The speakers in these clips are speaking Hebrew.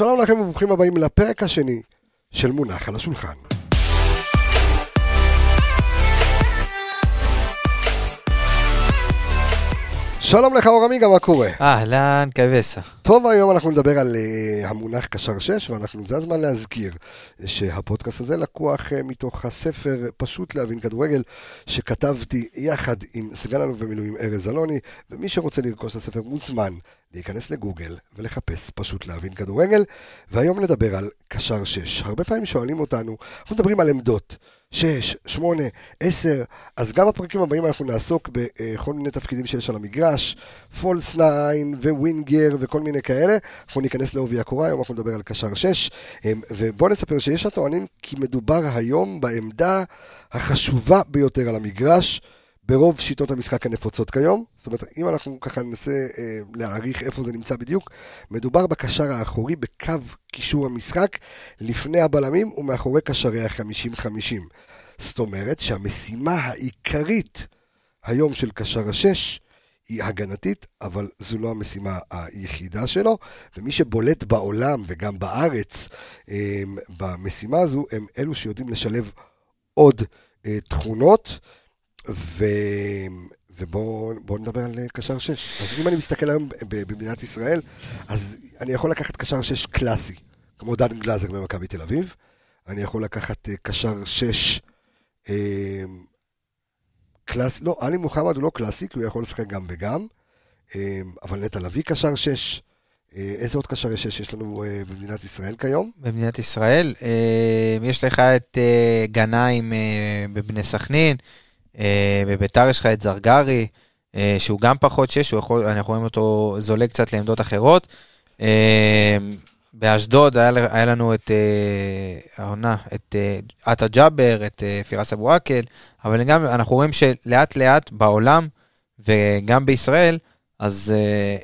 שלום לכם וברוכים הבאים לפרק השני של מונח על השולחן. שלום לך אור עמיגה, מה קורה? אהלן, קייבסה. טוב, היום אנחנו נדבר על uh, המונח קשר 6, ואנחנו, זה הזמן להזכיר שהפודקאסט הזה לקוח uh, מתוך הספר פשוט להבין כדורגל, שכתבתי יחד עם סגן אלוף במילואים ארז אלוני, ומי שרוצה לרכוש את הספר מוזמן להיכנס לגוגל ולחפש פשוט להבין כדורגל, והיום נדבר על קשר 6. הרבה פעמים שואלים אותנו, אנחנו מדברים על עמדות. 6, 8, 10, אז גם בפרקים הבאים אנחנו נעסוק בכל מיני תפקידים שיש על המגרש, פולס 9 ווינגר וכל מיני כאלה. אנחנו ניכנס לעובי הקורה, היום אנחנו נדבר על קשר 6, ובואו נספר שיש הטוענים כי מדובר היום בעמדה החשובה ביותר על המגרש. ברוב שיטות המשחק הנפוצות כיום. זאת אומרת, אם אנחנו ככה ננסה אה, להעריך איפה זה נמצא בדיוק, מדובר בקשר האחורי בקו קישור המשחק, לפני הבלמים ומאחורי קשרי ה-50-50. זאת אומרת שהמשימה העיקרית היום של קשר השש היא הגנתית, אבל זו לא המשימה היחידה שלו, ומי שבולט בעולם וגם בארץ אה, במשימה הזו, הם אלו שיודעים לשלב עוד אה, תכונות. ו... ובואו נדבר על קשר 6. אז אם אני מסתכל היום במדינת ישראל, אז אני יכול לקחת קשר 6 קלאסי, כמו דן גלאזר במכבי תל אביב. אני יכול לקחת אה, קשר 6 אה, קלאסי, לא, עלי מוחמד הוא לא קלאסי, כי הוא יכול לשחק גם וגם, אה, אבל נטע לביא קשר 6. איזה עוד קשרי 6 יש לנו במדינת ישראל כיום? במדינת ישראל, יש לך את גנאים בבני סכנין. אה, בביתר יש לך את זרגרי, אה, שהוא גם פחות שש, יכול, אנחנו רואים אותו זולג קצת לעמדות אחרות. אה, באשדוד היה, היה לנו את העונה, את עטה ג'אבר, את פירס אבו עקל, אבל גם אנחנו רואים שלאט לאט בעולם וגם בישראל, אז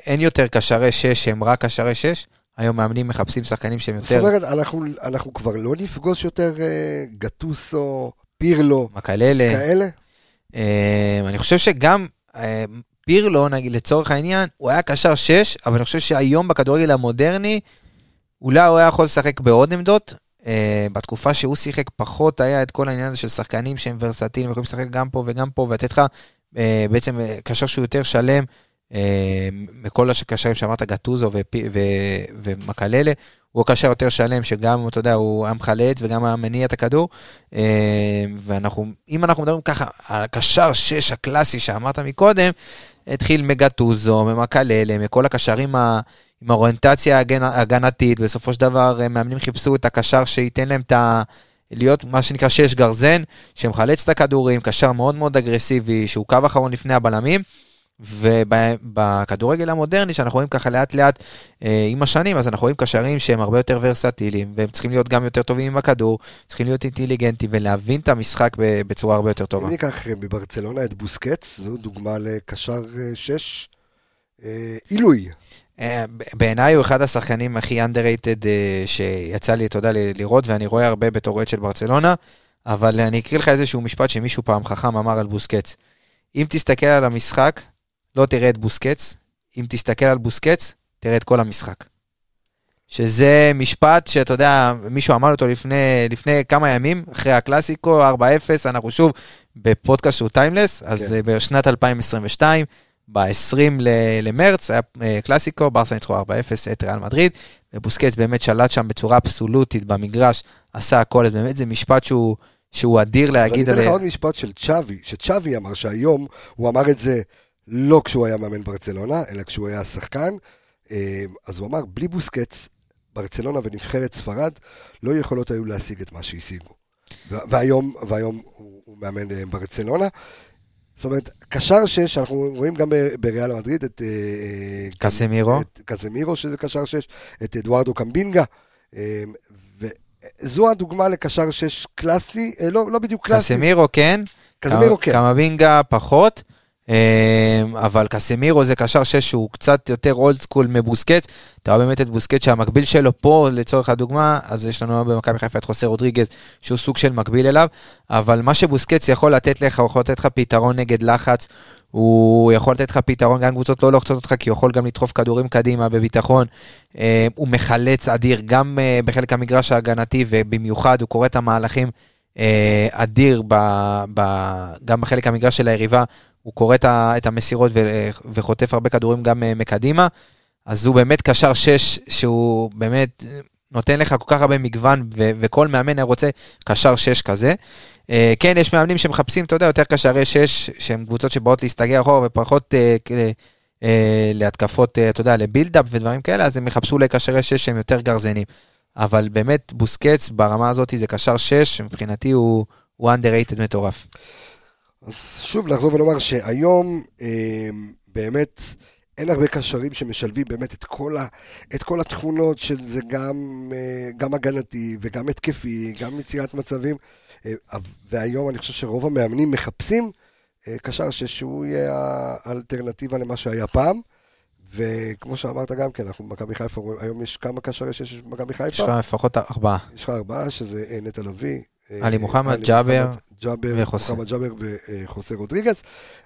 אין יותר קשרי שש שהם רק קשרי שש. היום מאמנים מחפשים שחקנים שהם יותר... זאת אומרת, אנחנו, אנחנו כבר לא נפגוש יותר גטוסו, פירלו, מקללה. כאלה? אה, אני חושב שגם אה, פירלו, נגיד לצורך העניין, הוא היה קשר 6, אבל אני חושב שהיום בכדורגל המודרני, אולי הוא היה יכול לשחק בעוד עמדות. Uh, בתקופה שהוא שיחק פחות היה את כל העניין הזה של שחקנים שהם ורסטיליים, יכולים לשחק גם פה וגם פה, ולתת לך בעצם קשר שהוא יותר שלם, מכל הקשרים שאמרת, גטוזו ומקללה, הוא הקשר יותר שלם, שגם, אתה יודע, הוא היה מחלץ וגם מניע את הכדור. אה, ואנחנו, אם אנחנו מדברים ככה, הקשר 6 הקלאסי שאמרת מקודם, התחיל מגטוזו, ממקללה, מכל הקשרים ה... עם האוריינטציה ההגנתית, בסופו של דבר מאמנים חיפשו את הקשר שייתן להם את ה... להיות מה שנקרא שש גרזן, שמחלץ את הכדורים, קשר מאוד מאוד אגרסיבי, שהוא קו אחרון לפני הבלמים. ובכדורגל המודרני, שאנחנו רואים ככה לאט לאט אה, עם השנים, אז אנחנו רואים קשרים שהם הרבה יותר ורסטיליים, והם צריכים להיות גם יותר טובים עם הכדור, צריכים להיות אינטליגנטים ולהבין את המשחק בצורה הרבה יותר טובה. אם ניקח אה, בברצלונה את בוסקץ, זו דוגמה לקשר אה, שש אה, עילוי. אה, בעיניי הוא אחד השחקנים הכי underrated שיצא לי, יודע, לראות, ואני רואה הרבה בתור אוהד של ברצלונה, אבל אני אקריא לך איזשהו משפט שמישהו פעם חכם אמר על בוסקץ. אם תסתכל על המשחק, לא תראה את בוסקץ, אם תסתכל על בוסקץ, תראה את כל המשחק. שזה משפט שאתה יודע, מישהו אמר אותו לפני, לפני כמה ימים, אחרי הקלאסיקו, 4-0, אנחנו שוב בפודקאסט שהוא טיימלס, אז כן. בשנת 2022, ב-20 למרץ, היה אה, קלאסיקו, ברסה ניצחו 4-0 את ריאל מדריד, ובוסקץ באמת שלט שם בצורה אבסולוטית במגרש, עשה הכל, אז באמת זה משפט שהוא, שהוא אדיר להגיד עליה. אני אתן לך עוד משפט של צ'אבי, שצ'אבי אמר שהיום, הוא אמר את זה לא כשהוא היה מאמן ברצלונה, אלא כשהוא היה שחקן. אה, אז הוא אמר, בלי בוסקץ, ברצלונה ונבחרת ספרד לא יכולות היו להשיג את מה שהשיגו. והיום, והיום הוא, הוא מאמן אה, ברצלונה. זאת אומרת, קשר שש, אנחנו רואים גם בריאל מדריד את... אה, קסמירו. את קסמירו, שזה קשר שש, את אדוארדו קמבינגה. וזו הדוגמה לקשר שש קלאסי, לא, לא בדיוק קלאסי. קסמירו כן. קסמירו כן. קמבינגה פחות. אבל קסמירו זה קשר 6 שהוא קצת יותר אולד סקול מבוסקץ. אתה רואה באמת את בוסקץ שהמקביל שלו פה, לצורך הדוגמה, אז יש לנו במכבי חיפה את חוסה רודריגז, שהוא סוג של מקביל אליו, אבל מה שבוסקץ יכול לתת לך, הוא יכול לתת לך פתרון נגד לחץ, הוא יכול לתת לך פתרון, גם קבוצות לא לוחצות אותך, כי הוא יכול גם לדחוף כדורים קדימה בביטחון. אה, הוא מחלץ אדיר, גם אה, בחלק המגרש ההגנתי, ובמיוחד הוא קורא את המהלכים אה, אדיר, ב, ב, גם בחלק המגרש של היריבה, הוא קורא את המסירות וחוטף הרבה כדורים גם מקדימה. אז הוא באמת קשר שש, שהוא באמת נותן לך כל כך הרבה מגוון, ו- וכל מאמן רוצה קשר שש כזה. Uh, כן, יש מאמנים שמחפשים, אתה יודע, יותר קשרי שש, שהם קבוצות שבאות להסתגר אחורה ופחות uh, uh, להתקפות, אתה יודע, לבילדאפ ודברים כאלה, אז הם יחפשו לקשרי שש שהם יותר גרזנים. אבל באמת, בוסקץ ברמה הזאת זה קשר שש, שמבחינתי הוא, הוא underrated מטורף. אז שוב, לחזור ולומר שהיום אה, באמת... אין הרבה קשרים שמשלבים באמת את כל, ה, את כל התכונות של זה גם, אה, גם הגנתי וגם התקפי, גם מציאת מצבים. אה, והיום אני חושב שרוב המאמנים מחפשים אה, קשר שהוא יהיה האלטרנטיבה למה שהיה פעם. וכמו שאמרת גם כן, אנחנו במכבי חיפה, היום יש כמה קשרי שיש במכבי חיפה? יש לך לפחות ארבעה. יש לך ארבעה, שזה נטע לביא. עלי מוחמד, ג'אבר וחוסה. ג'אבר וחוסה רודריגז.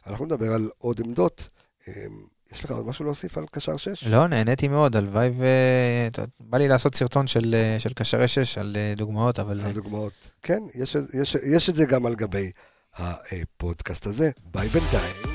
אנחנו נדבר על עוד עמדות. יש לך עוד משהו להוסיף על קשר 6? לא, נהניתי מאוד, הלוואי ו... בא לי לעשות סרטון של, של קשרי 6 על אה, דוגמאות, אבל... על דוגמאות, כן, יש, יש, יש את זה גם על גבי הפודקאסט הזה. ביי בינתיים.